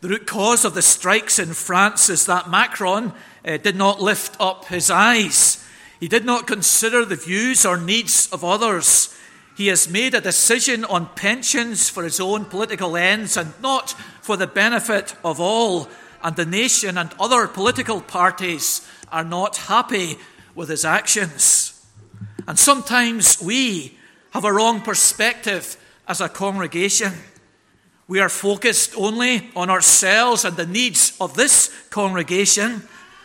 The root cause of the strikes in France is that Macron uh, did not lift up his eyes. He did not consider the views or needs of others. He has made a decision on pensions for his own political ends and not for the benefit of all. And the nation and other political parties are not happy with his actions. And sometimes we have a wrong perspective as a congregation. We are focused only on ourselves and the needs of this congregation.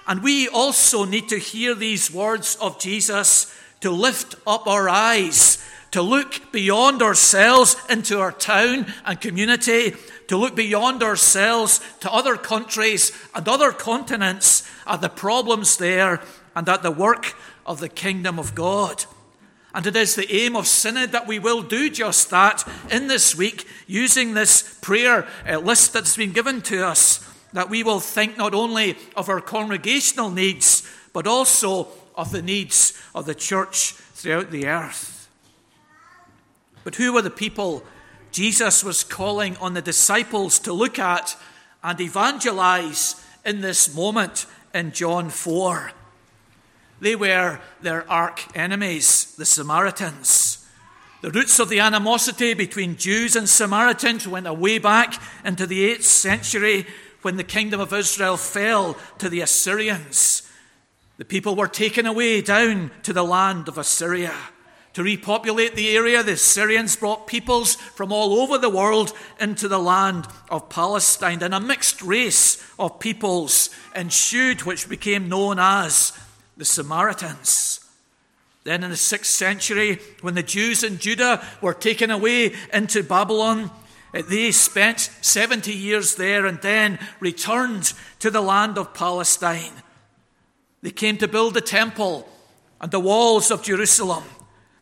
And we also need to hear these words of Jesus to lift up our eyes, to look beyond ourselves into our town and community, to look beyond ourselves to other countries and other continents at the problems there and at the work of the kingdom of God. And it is the aim of Synod that we will do just that in this week, using this prayer uh, list that's been given to us, that we will think not only of our congregational needs, but also of the needs of the church throughout the earth. But who were the people Jesus was calling on the disciples to look at and evangelize in this moment in John 4? They were their arch enemies, the Samaritans. The roots of the animosity between Jews and Samaritans went way back into the 8th century when the kingdom of Israel fell to the Assyrians. The people were taken away down to the land of Assyria. To repopulate the area, the Assyrians brought peoples from all over the world into the land of Palestine, and a mixed race of peoples ensued, which became known as the Samaritans. Then in the 6th century, when the Jews in Judah were taken away into Babylon, eh, they spent 70 years there and then returned to the land of Palestine. They came to build the temple and the walls of Jerusalem.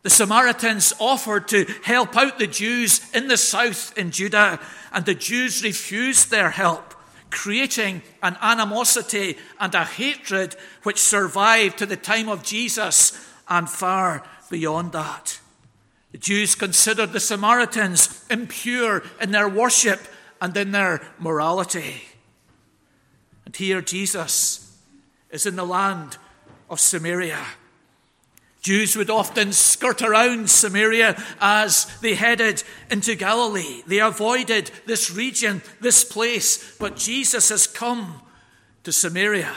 The Samaritans offered to help out the Jews in the south in Judah, and the Jews refused their help creating an animosity and a hatred which survived to the time of Jesus and far beyond that. The Jews considered the Samaritans impure in their worship and in their morality. And here Jesus is in the land of Samaria Jews would often skirt around Samaria as they headed into Galilee. They avoided this region, this place, but Jesus has come to Samaria.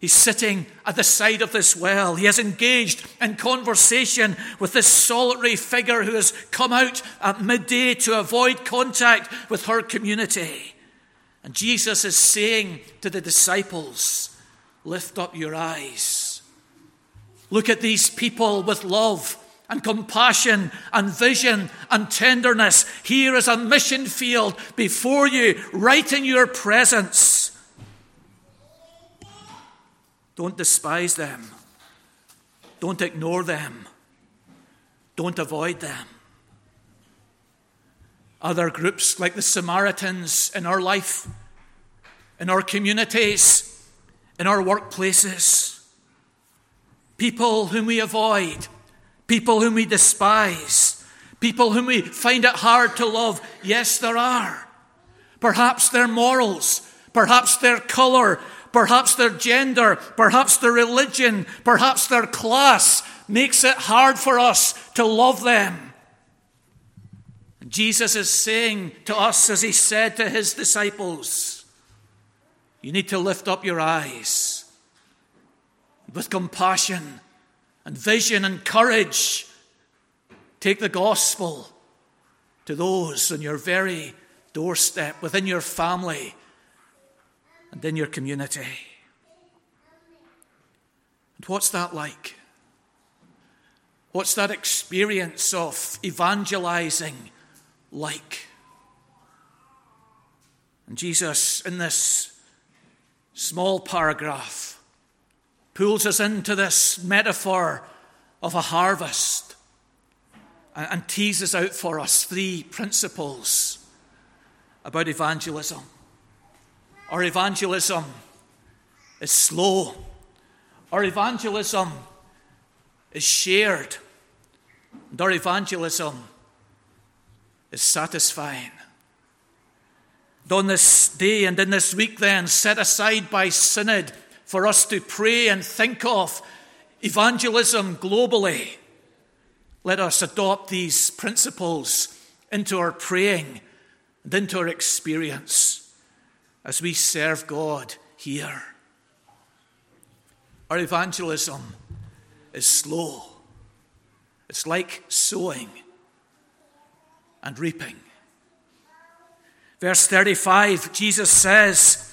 He's sitting at the side of this well. He has engaged in conversation with this solitary figure who has come out at midday to avoid contact with her community. And Jesus is saying to the disciples, Lift up your eyes Look at these people with love and compassion and vision and tenderness. Here is a mission field before you, right in your presence. Don't despise them. Don't ignore them. Don't avoid them. Other groups like the Samaritans in our life, in our communities, in our workplaces people whom we avoid, people whom we despise, people whom we find it hard to love. Yes, there are. Perhaps their morals, perhaps their color, perhaps their gender, perhaps their religion, perhaps their class makes it hard for us to love them. Jesus is saying to us, as he said to his disciples, you need to lift up your eyes with compassion and vision and courage, take the gospel to those on your very doorstep, within your family, and in your community. And what's that like? What's that experience of evangelizing like? And Jesus, in this small paragraph, pulls us into this metaphor of a harvest and teases out for us three principles about evangelism. Our evangelism is slow, our evangelism is shared, and our evangelism is satisfying. on this day and in this week, then, set aside by Synod for us to pray and think of evangelism globally. Let us adopt these principles into our praying and into our experience as we serve God here. Our evangelism is slow. It's like sowing and reaping. Verse 35, Jesus says,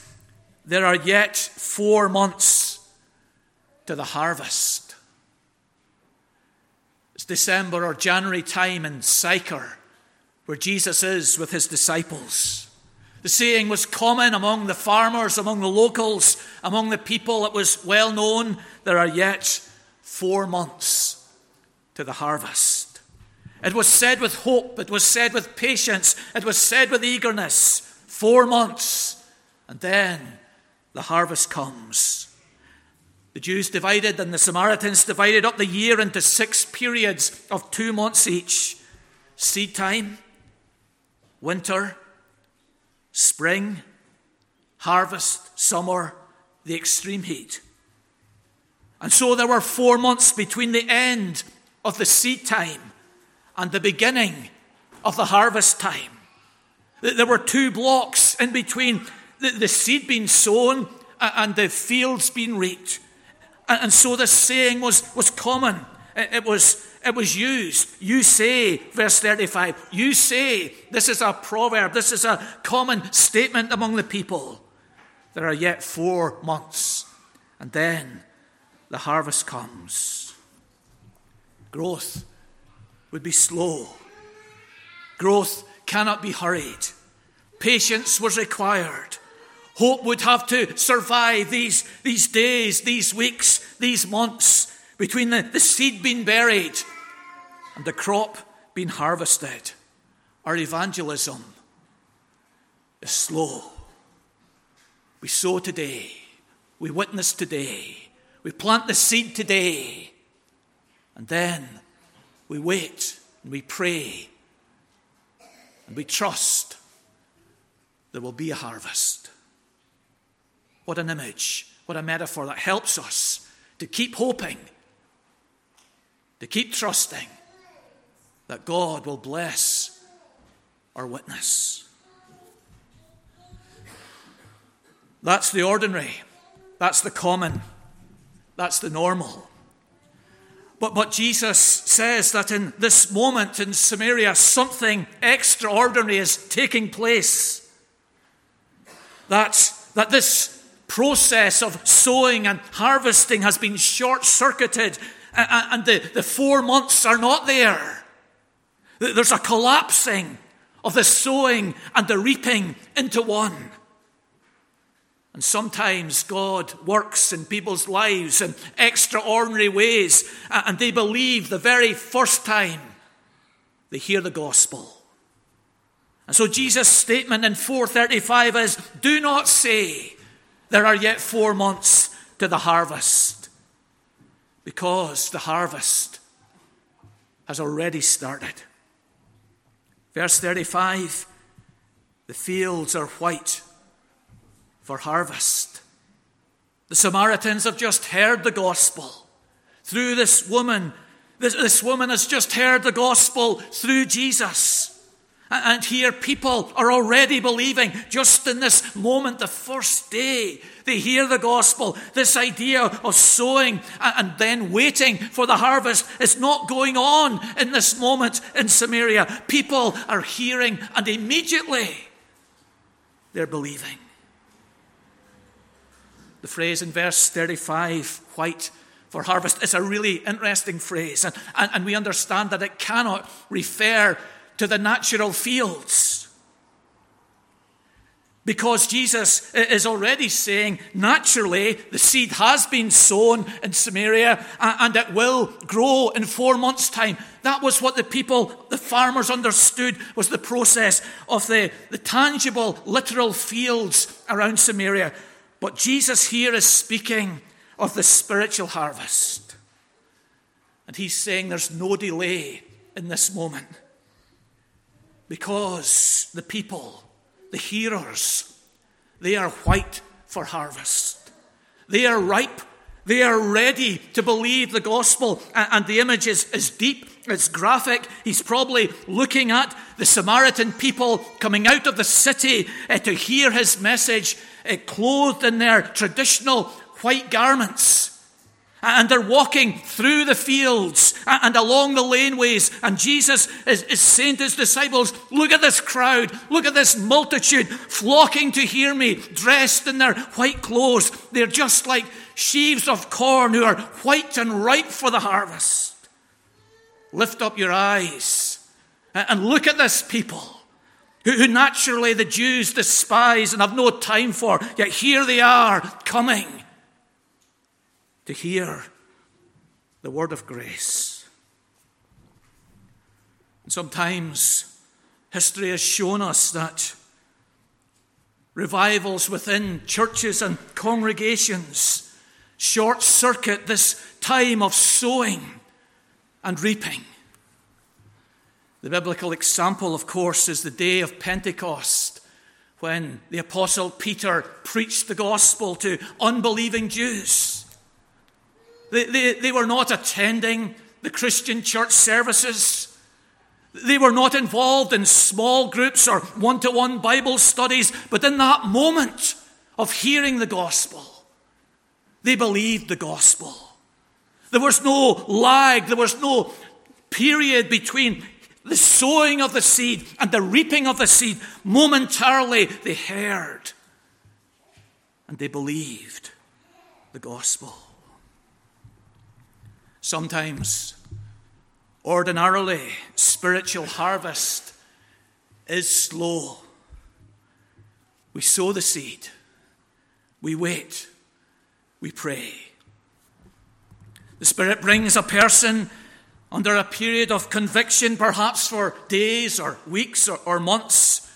There are yet four months to the harvest. It's December or January time in Sychar, where Jesus is with his disciples. The saying was common among the farmers, among the locals, among the people. It was well known there are yet four months to the harvest. It was said with hope, it was said with patience, it was said with eagerness. Four months, and then the harvest comes. The Jews divided and the Samaritans divided up the year into six periods of two months each seed time, winter, spring, harvest, summer, the extreme heat. And so there were four months between the end of the seed time and the beginning of the harvest time. There were two blocks in between the, the seed being sown and the fields being reaped. And, so this saying was, was common. It, it, was, it was used. You say, verse 35, you say, this is a proverb, this is a common statement among the people. There are yet four months, and then the harvest comes. Growth would be slow. Growth cannot be hurried. Patience was required. Hope would have to survive these, these days, these weeks, these months between the, the seed being buried and the crop being harvested. Our evangelism is slow. We sow today, we witness today, we plant the seed today, and then we wait and we pray and we trust there will be a harvest. What an image, what a metaphor that helps us to keep hoping, to keep trusting that God will bless our witness. That's the ordinary, that's the common, that's the normal. But, but Jesus says that in this moment in Samaria, something extraordinary is taking place. That, that this process of sowing and harvesting has been short circuited, and, the, the four months are not there. There's a collapsing of the sowing and the reaping into one. And sometimes God works in people's lives in extraordinary ways, and they believe the very first time they hear the gospel. And so Jesus' statement in 435 is Do not say, There are yet four months to the harvest, because the harvest has already started. Verse 35 The fields are white for harvest. The Samaritans have just heard the gospel through this woman. This, this woman has just heard the gospel through Jesus. And here people are already believing just in this moment, the first day they hear the gospel. This idea of sowing and then waiting for the harvest is not going on in this moment in Samaria. People are hearing and immediately they're believing. The phrase in verse 35, white for harvest, is a really interesting phrase. And, and, and we understand that it cannot refer to the natural fields. Because Jesus is already saying, naturally, the seed has been sown in Samaria and it will grow in four months' time. That was what the people, the farmers understood was the process of the, the tangible, literal fields around Samaria. But Jesus here is speaking of the spiritual harvest. And he's saying there's no delay in this moment because the people, the hearers, they are white for harvest. They are ripe. They are ready to believe the gospel. And the image is, is deep, it's graphic. He's probably looking at the Samaritan people coming out of the city uh, to hear his message, uh, clothed in their traditional white garments. And they're walking through the fields and along the laneways. And Jesus is, is, saying to his disciples, Look at this crowd. Look at this multitude flocking to hear me, dressed in their white clothes. They're just like sheaves of corn who are white and ripe for the harvest. Lift up your eyes and look at this people who naturally the Jews despise and have no time for, yet here they are coming to hear the word of grace. And sometimes history has shown us that revivals within churches and congregations short circuit this time of sowing and reaping. The biblical example, of course, is the day of Pentecost when the Apostle Peter preached the gospel to unbelieving Jews. They, they, they were not attending the Christian church services. They were not involved in small groups or one to one Bible studies, but in that moment of hearing the gospel, they believed the gospel. There was no lag, there was no period between the sowing of the seed and the reaping of the seed. Momentarily, they heard and they believed the gospel. Sometimes, ordinarily, spiritual harvest is slow. We sow the seed, we wait, we pray. The Spirit brings a person under a period of conviction, perhaps for days or weeks or, or months,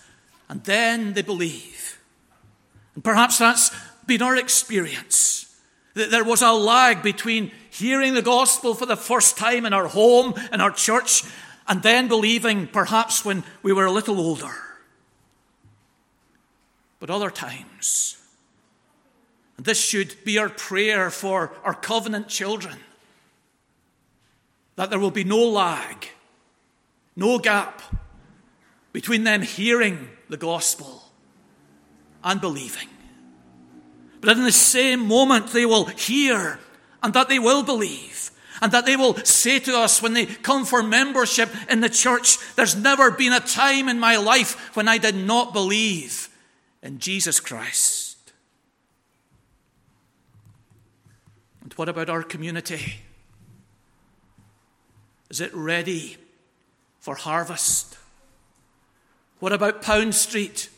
and then they believe. And perhaps that's been our experience. That there was a lag between hearing the gospel for the first time in our home, in our church, and then believing perhaps when we were a little older. But other times, and this should be our prayer for our covenant children, that there will be no lag, no gap between them hearing the gospel and believing. But in the same moment, they will hear and that they will believe. And that they will say to us when they come for membership in the church, there's never been a time in my life when I did not believe in Jesus Christ. And what about our community? Is it ready for harvest? What about Pound Street,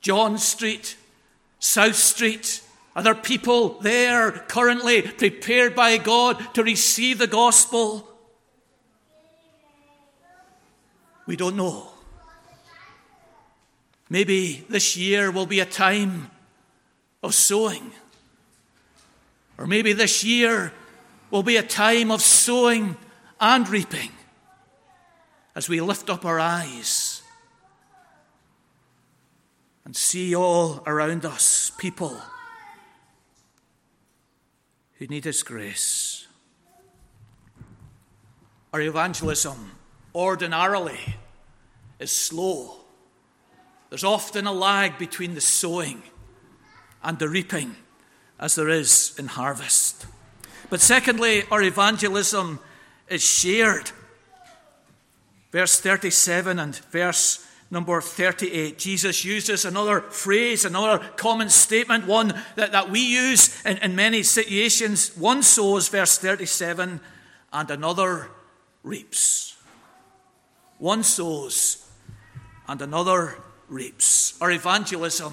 John Street, South Street, are there people there currently prepared by God to receive the gospel? We don't know. Maybe this year will be a time of sowing. Or maybe this year will be a time of sowing and reaping as we lift up our eyes and see all around us people who need His grace. Our evangelism ordinarily is slow. There's often a lag between the sowing and the reaping, as there is in harvest. But secondly, our evangelism is shared. Verse 37 and verse number 38, Jesus uses another phrase, another common statement, one that, that we use in, in many situations. One sows, verse 37, and another reaps. One sows, and another reaps. Our evangelism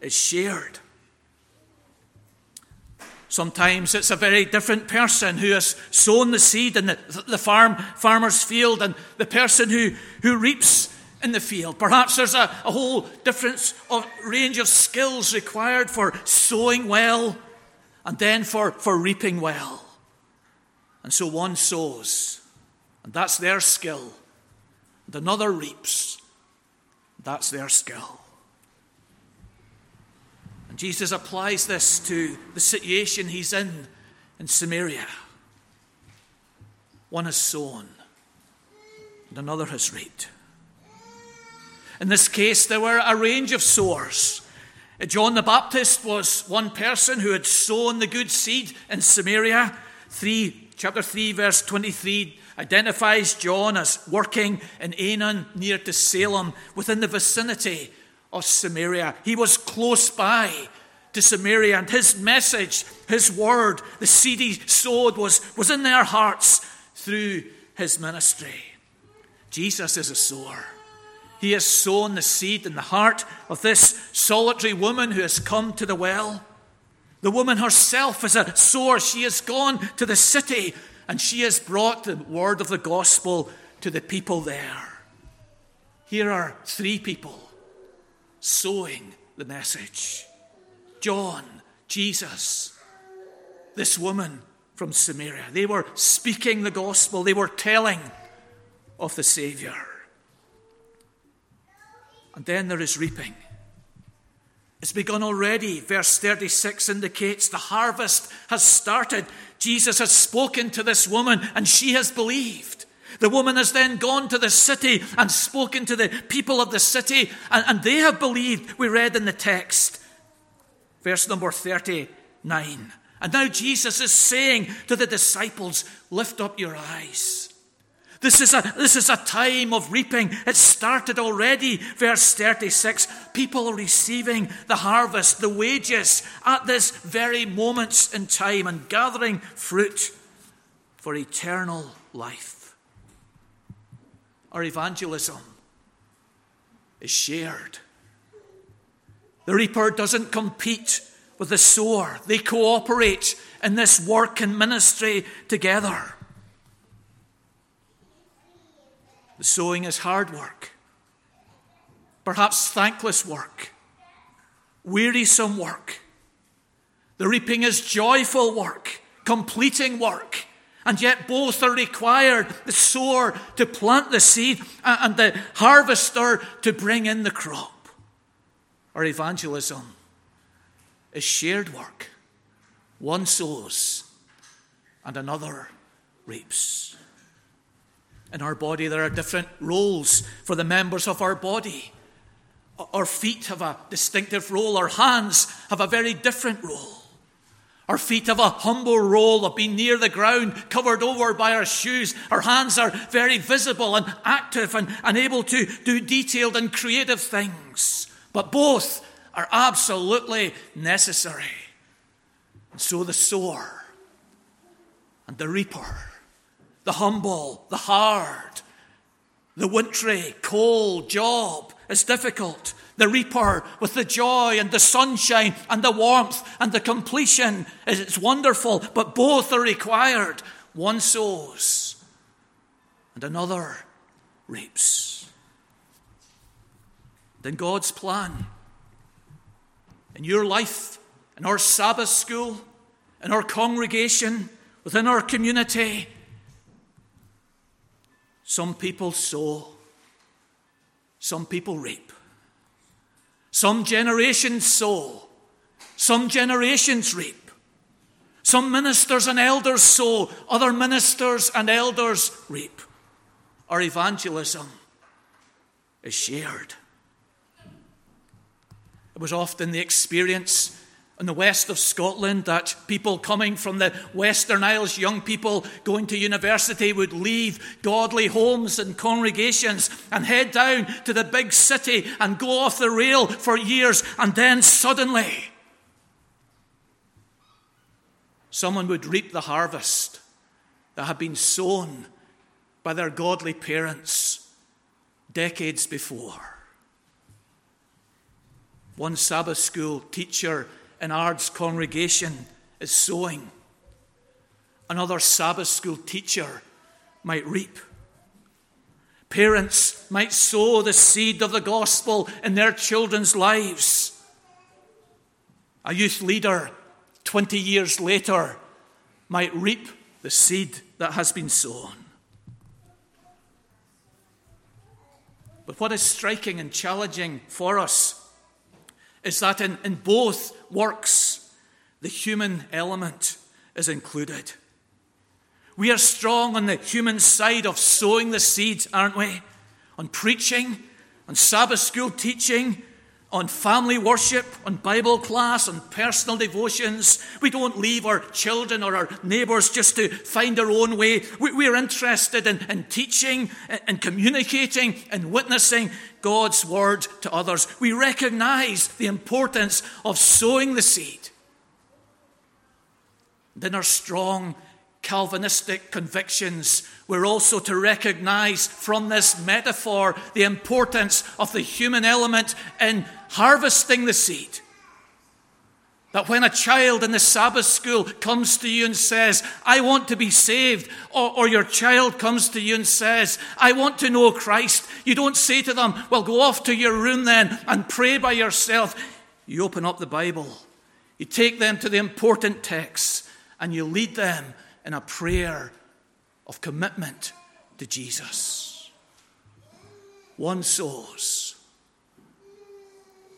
is shared. Sometimes it's a very different person who has sown the seed in the, the farm, farmer's field, and the person who, who reaps in the field. Perhaps there's a, a whole difference of, range of skills required for sowing well and then for, for reaping well. And so one sows, and that's their skill, and another reaps, that's their skill. And Jesus applies this to the situation he's in in Samaria. One has sown, and another has reaped. In this case, there were a range of sowers. Uh, John the Baptist was one person who had sown the good seed in Samaria. 3, chapter 3, verse 23 identifies John as working in Aenon near to Salem within the vicinity of Samaria. He was close by to Samaria, and his message, his word, the seed he sowed was, was in their hearts through his ministry. Jesus is a sower. He has sown the seed in the heart of this solitary woman who has come to the well. The woman herself is a sower. She has gone to the city and she has brought the word of the gospel to the people there. Here are three people sowing the message John, Jesus, this woman from Samaria. They were speaking the gospel, they were telling of the Savior. And then there is reaping. It's begun already. Verse 36 indicates the harvest has started. Jesus has spoken to this woman and she has believed. The woman has then gone to the city and spoken to the people of the city, and, and they have believed. We read in the text, verse number 39. And now Jesus is saying to the disciples, Lift up your eyes. This is, a, this is a time of reaping. It started already. Verse 36 People receiving the harvest, the wages at this very moment in time and gathering fruit for eternal life. Our evangelism is shared. The reaper doesn't compete with the sower, they cooperate in this work and ministry together. The sowing is hard work, perhaps thankless work, wearisome work. The reaping is joyful work, completing work. And yet both are required the sower to plant the seed and the harvester to bring in the crop. Our evangelism is shared work. One sows and another reaps. In our body, there are different roles for the members of our body. Our feet have a distinctive role, our hands have a very different role. Our feet have a humble role of being near the ground, covered over by our shoes. Our hands are very visible and active and, and able to do detailed and creative things. But both are absolutely necessary. And so the sower and the reaper the humble, the hard, the wintry, cold job is difficult. The reaper with the joy and the sunshine and the warmth and the completion is wonderful, but both are required. One sows and another reaps. Then God's plan in your life, in our Sabbath school, in our congregation, within our community, some people sow, some people reap. Some generations sow, some generations reap. Some ministers and elders sow, other ministers and elders reap. Our evangelism is shared. It was often the experience in the west of Scotland that people coming from the Western Isles, young people going to university, would leave godly homes and congregations and head down to the big city and go off the rail for years, and then suddenly someone would reap the harvest that had been sown by their godly parents decades before. One Sabbath school teacher in Ard's congregation is sowing. Another Sabbath school teacher might reap. Parents might sow the seed of the gospel in their children's lives. A youth leader, 20 years later, might reap the seed that has been sown. But what is striking and challenging for us is that in, in both works, the human element is included. We are strong on the human side of sowing the seeds, aren't we? On preaching, on Sabbath school teaching, on family worship, on Bible class, on personal devotions. We don't leave our children or our neighbours just to find their own way. We, are interested in, in teaching and communicating and witnessing God's word to others. We recognise the importance of sowing the seed. Then our strong Calvinistic convictions, we're also to recognize from this metaphor the importance of the human element in harvesting the seed. That when a child in the Sabbath school comes to you and says, I want to be saved, or, or, your child comes to you and says, I want to know Christ, you don't say to them, Well, go off to your room then and pray by yourself. You open up the Bible, you take them to the important texts, and you lead them in a prayer of commitment to Jesus. One sows,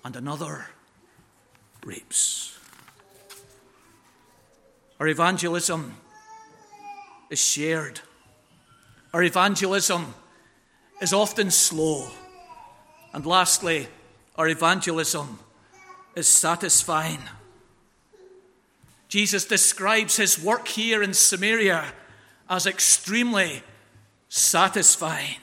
and another reaps. Our evangelism is shared. Our evangelism is often slow. And lastly, our evangelism is satisfying. Jesus describes his work here in Samaria as extremely satisfying.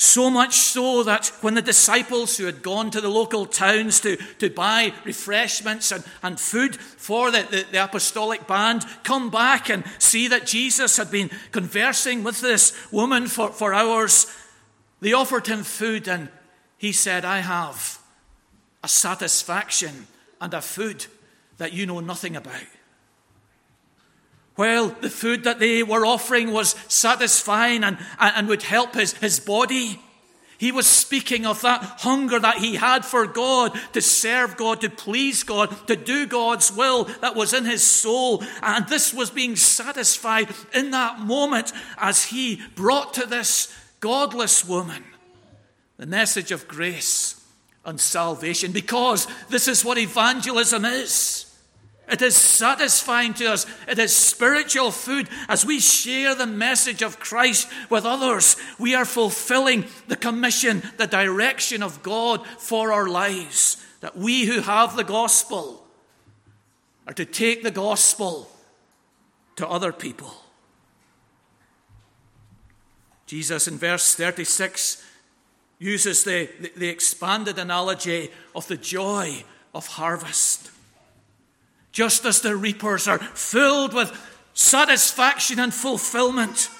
So much so that when the disciples who had gone to the local towns to, to buy refreshments and, and food for the, the, the apostolic band come back and see that Jesus had been conversing with this woman for, for hours, they offered him food and he said, I have a satisfaction and a food that you know nothing about. Well, the food that they were offering was satisfying and, and would help his, his body. He was speaking of that hunger that he had for God, to serve God, to please God, to do God's will that was in his soul. And this was being satisfied in that moment as he brought to this godless woman the message of grace and salvation, because this is what evangelism is. It is satisfying to us. It is spiritual food. As we share the message of Christ with others, we are fulfilling the commission, the direction of God for our lives. That we who have the gospel are to take the gospel to other people. Jesus in verse 36 uses the, the, the expanded analogy of the joy of harvest just as the reapers are filled with satisfaction and fulfillment.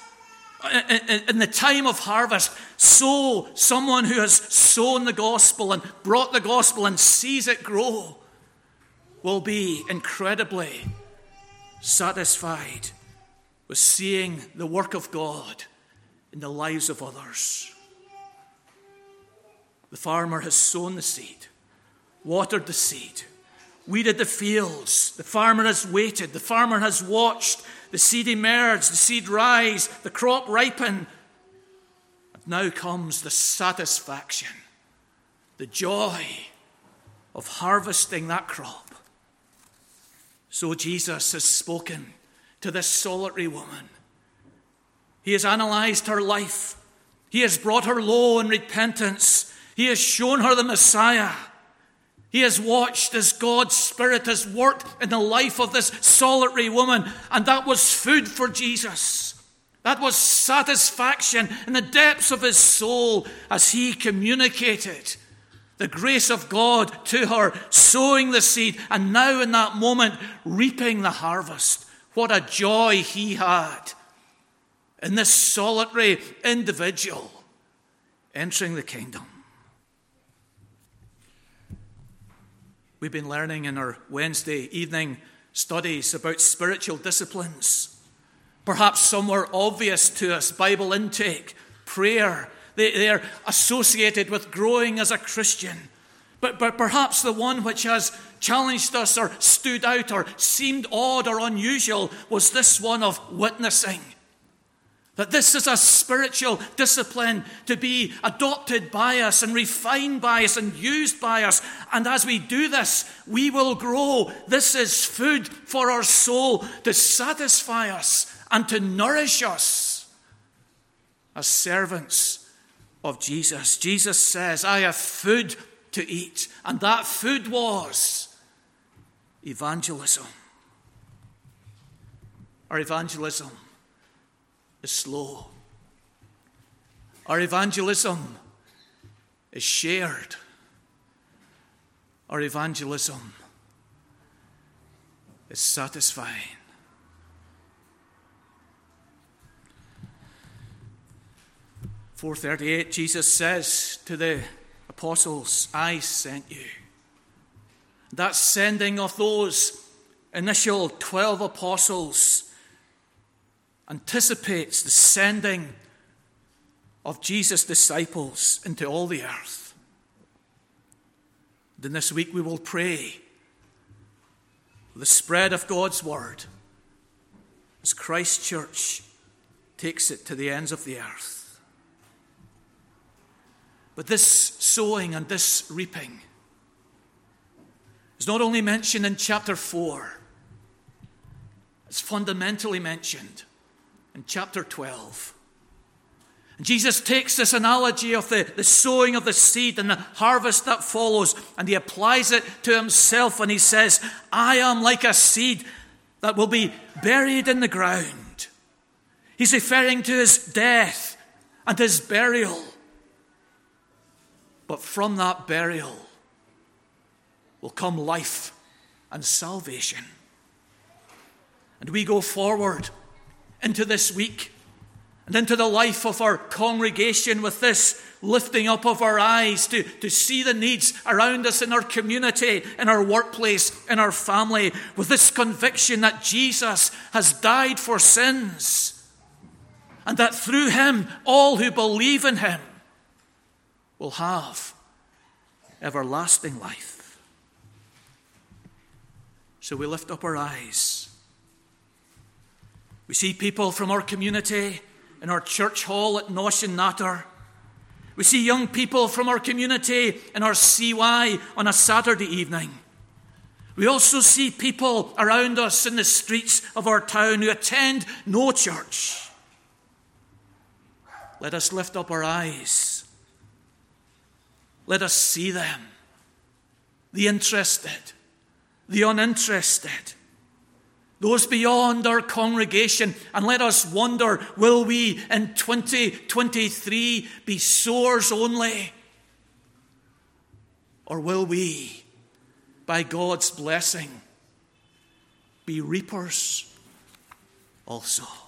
In the time of harvest, so someone who has sown the gospel and brought the gospel and sees it grow will be incredibly satisfied with seeing the work of God in the lives of others. The farmer has sown the seed, watered the seed weeded the fields. The farmer has waited. The farmer has watched the seed emerge, the seed rise, the crop ripen. And now comes the satisfaction, the joy of harvesting that crop. So Jesus has spoken to this solitary woman. He has analyzed her life. He has brought her low in repentance. He has shown her the Messiah. He has watched as God's Spirit has worked in the life of this solitary woman, and that was food for Jesus. That was satisfaction in the depths of his soul as he communicated the grace of God to her, sowing the seed, and now in that moment, reaping the harvest. What a joy he had in this solitary individual entering the kingdom. We've been learning in our Wednesday evening studies about spiritual disciplines. Perhaps some were obvious to us Bible intake, prayer. They, they are associated with growing as a Christian. But, but perhaps the one which has challenged us or stood out or seemed odd or unusual was this one of witnessing. That this is a spiritual discipline to be adopted by us and refined by us and used by us. And as we do this, we will grow. This is food for our soul to satisfy us and to nourish us as servants of Jesus. Jesus says, I have food to eat. And that food was evangelism. Our evangelism is slow. Our evangelism is shared. Our evangelism is satisfying. Four thirty eight, Jesus says to the apostles, I sent you. That sending of those initial 12 apostles anticipates the sending of Jesus' disciples into all the earth. Then this week we will pray for the spread of God's word as Christ Church takes it to the ends of the earth. But this sowing and this reaping is not only mentioned in chapter 4, it's fundamentally mentioned in chapter 12. And Jesus takes this analogy of the, the sowing of the seed and the harvest that follows, and he applies it to himself, and he says, I am like a seed that will be buried in the ground. He's referring to his death and his burial. But from that burial will come life and salvation. And we go forward into this week and into the life of our congregation with this lifting up of our eyes to, to see the needs around us in our community, in our workplace, in our family, with this conviction that Jesus has died for sins and that through him all who believe in him will have everlasting life. So we lift up our eyes we see people from our community in our church hall at Nosh and Natter. We see young people from our community in our CY on a Saturday evening. We also see people around us in the streets of our town who attend no church. Let us lift up our eyes. Let us see them. The interested, the uninterested, those beyond our congregation, and let us wonder will we in 2023 be sowers only? Or will we, by God's blessing, be reapers also?